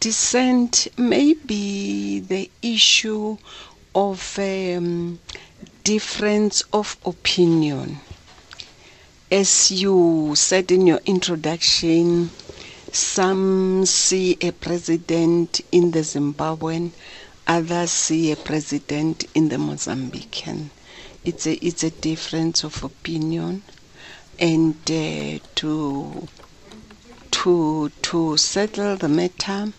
Dissent may be the issue of um, difference of opinion. As you said in your introduction, some see a president in the Zimbabwean, others see a president in the Mozambican. It's a, it's a difference of opinion, and uh, to to to settle the matter,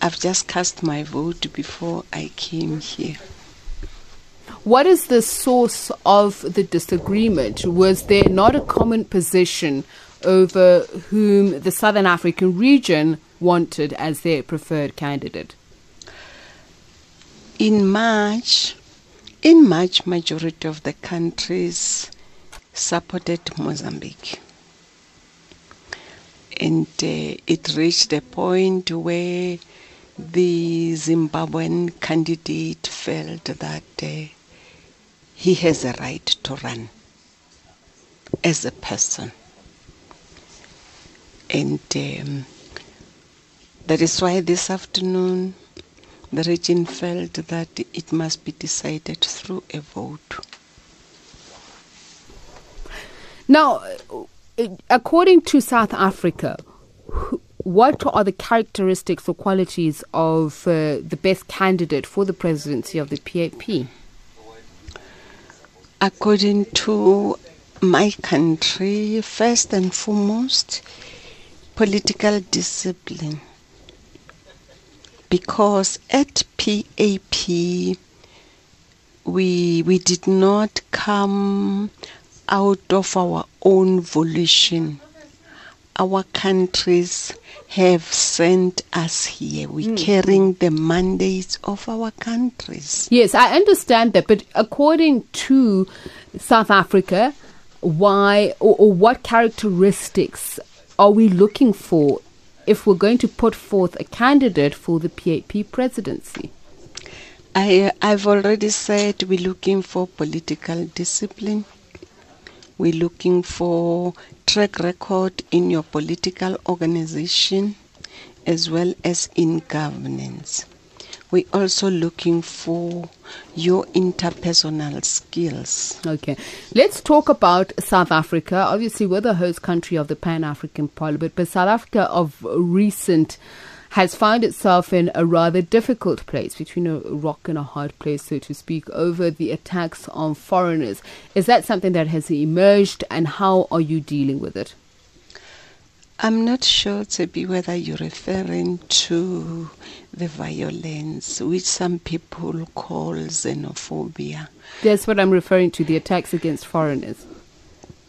I've just cast my vote before I came here. What is the source of the disagreement? Was there not a common position over whom the Southern African region wanted as their preferred candidate? In March, in March, majority of the countries supported Mozambique. And uh, it reached a point where the Zimbabwean candidate felt that uh, he has a right to run as a person. And um, that is why this afternoon the region felt that it must be decided through a vote. Now, according to South Africa, what are the characteristics or qualities of uh, the best candidate for the presidency of the PAP? According to my country, first and foremost, political discipline. Because at PAP, we, we did not come out of our own volition. Our countries have sent us here. We're mm. carrying the mandates of our countries. Yes, I understand that, but according to South Africa, why or, or what characteristics are we looking for if we're going to put forth a candidate for the PAP presidency? I, I've already said we're looking for political discipline. We're looking for track record in your political organization as well as in governance. We're also looking for your interpersonal skills. Okay. Let's talk about South Africa. Obviously, we're the host country of the Pan African Parliament, but South Africa of recent has found itself in a rather difficult place, between a rock and a hard place, so to speak, over the attacks on foreigners. Is that something that has emerged, and how are you dealing with it? I'm not sure, Tsebi, whether you're referring to the violence, which some people call xenophobia. That's what I'm referring to, the attacks against foreigners.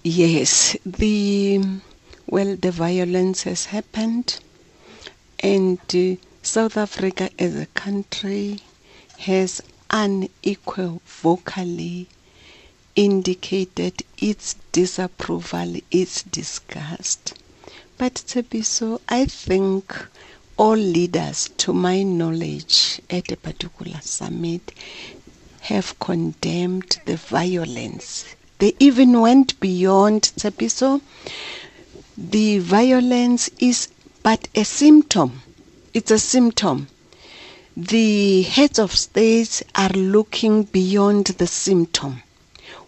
Yes, the well, the violence has happened, and uh, South Africa as a country has unequivocally indicated its disapproval, its disgust but Tsebiso, I think all leaders, to my knowledge, at a particular summit, have condemned the violence. They even went beyond Tsebiso. The violence is but a symptom. It's a symptom. The heads of states are looking beyond the symptom.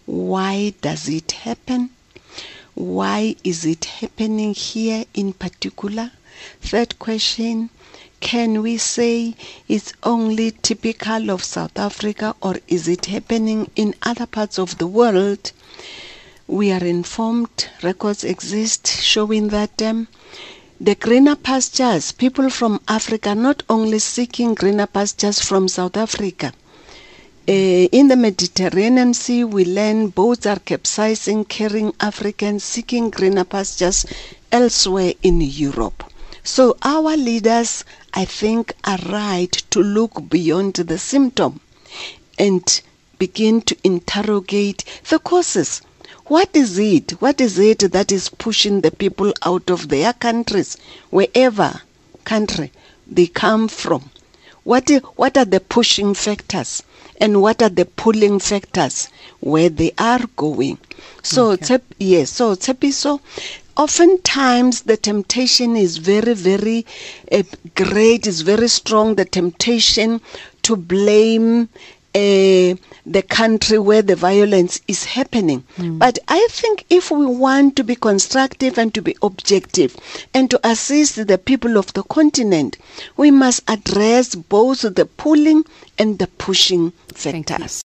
Why does it happen? Why is it happening here in particular? Third question Can we say it's only typical of South Africa or is it happening in other parts of the world? We are informed, records exist showing that um, the greener pastures, people from Africa not only seeking greener pastures from South Africa, uh, in the Mediterranean Sea, we learn boats are capsizing, carrying Africans seeking greener pastures elsewhere in Europe. So our leaders, I think, are right to look beyond the symptom and begin to interrogate the causes. What is it? What is it that is pushing the people out of their countries, wherever country they come from? What, what are the pushing factors? and what are the pulling factors where they are going. So, okay. yes, so Tsebiso, oftentimes the temptation is very, very uh, great, is very strong. The temptation to blame uh, the country where the violence is happening. But I think if we want to be constructive and to be objective and to assist the people of the continent, we must address both the pulling and the pushing factors.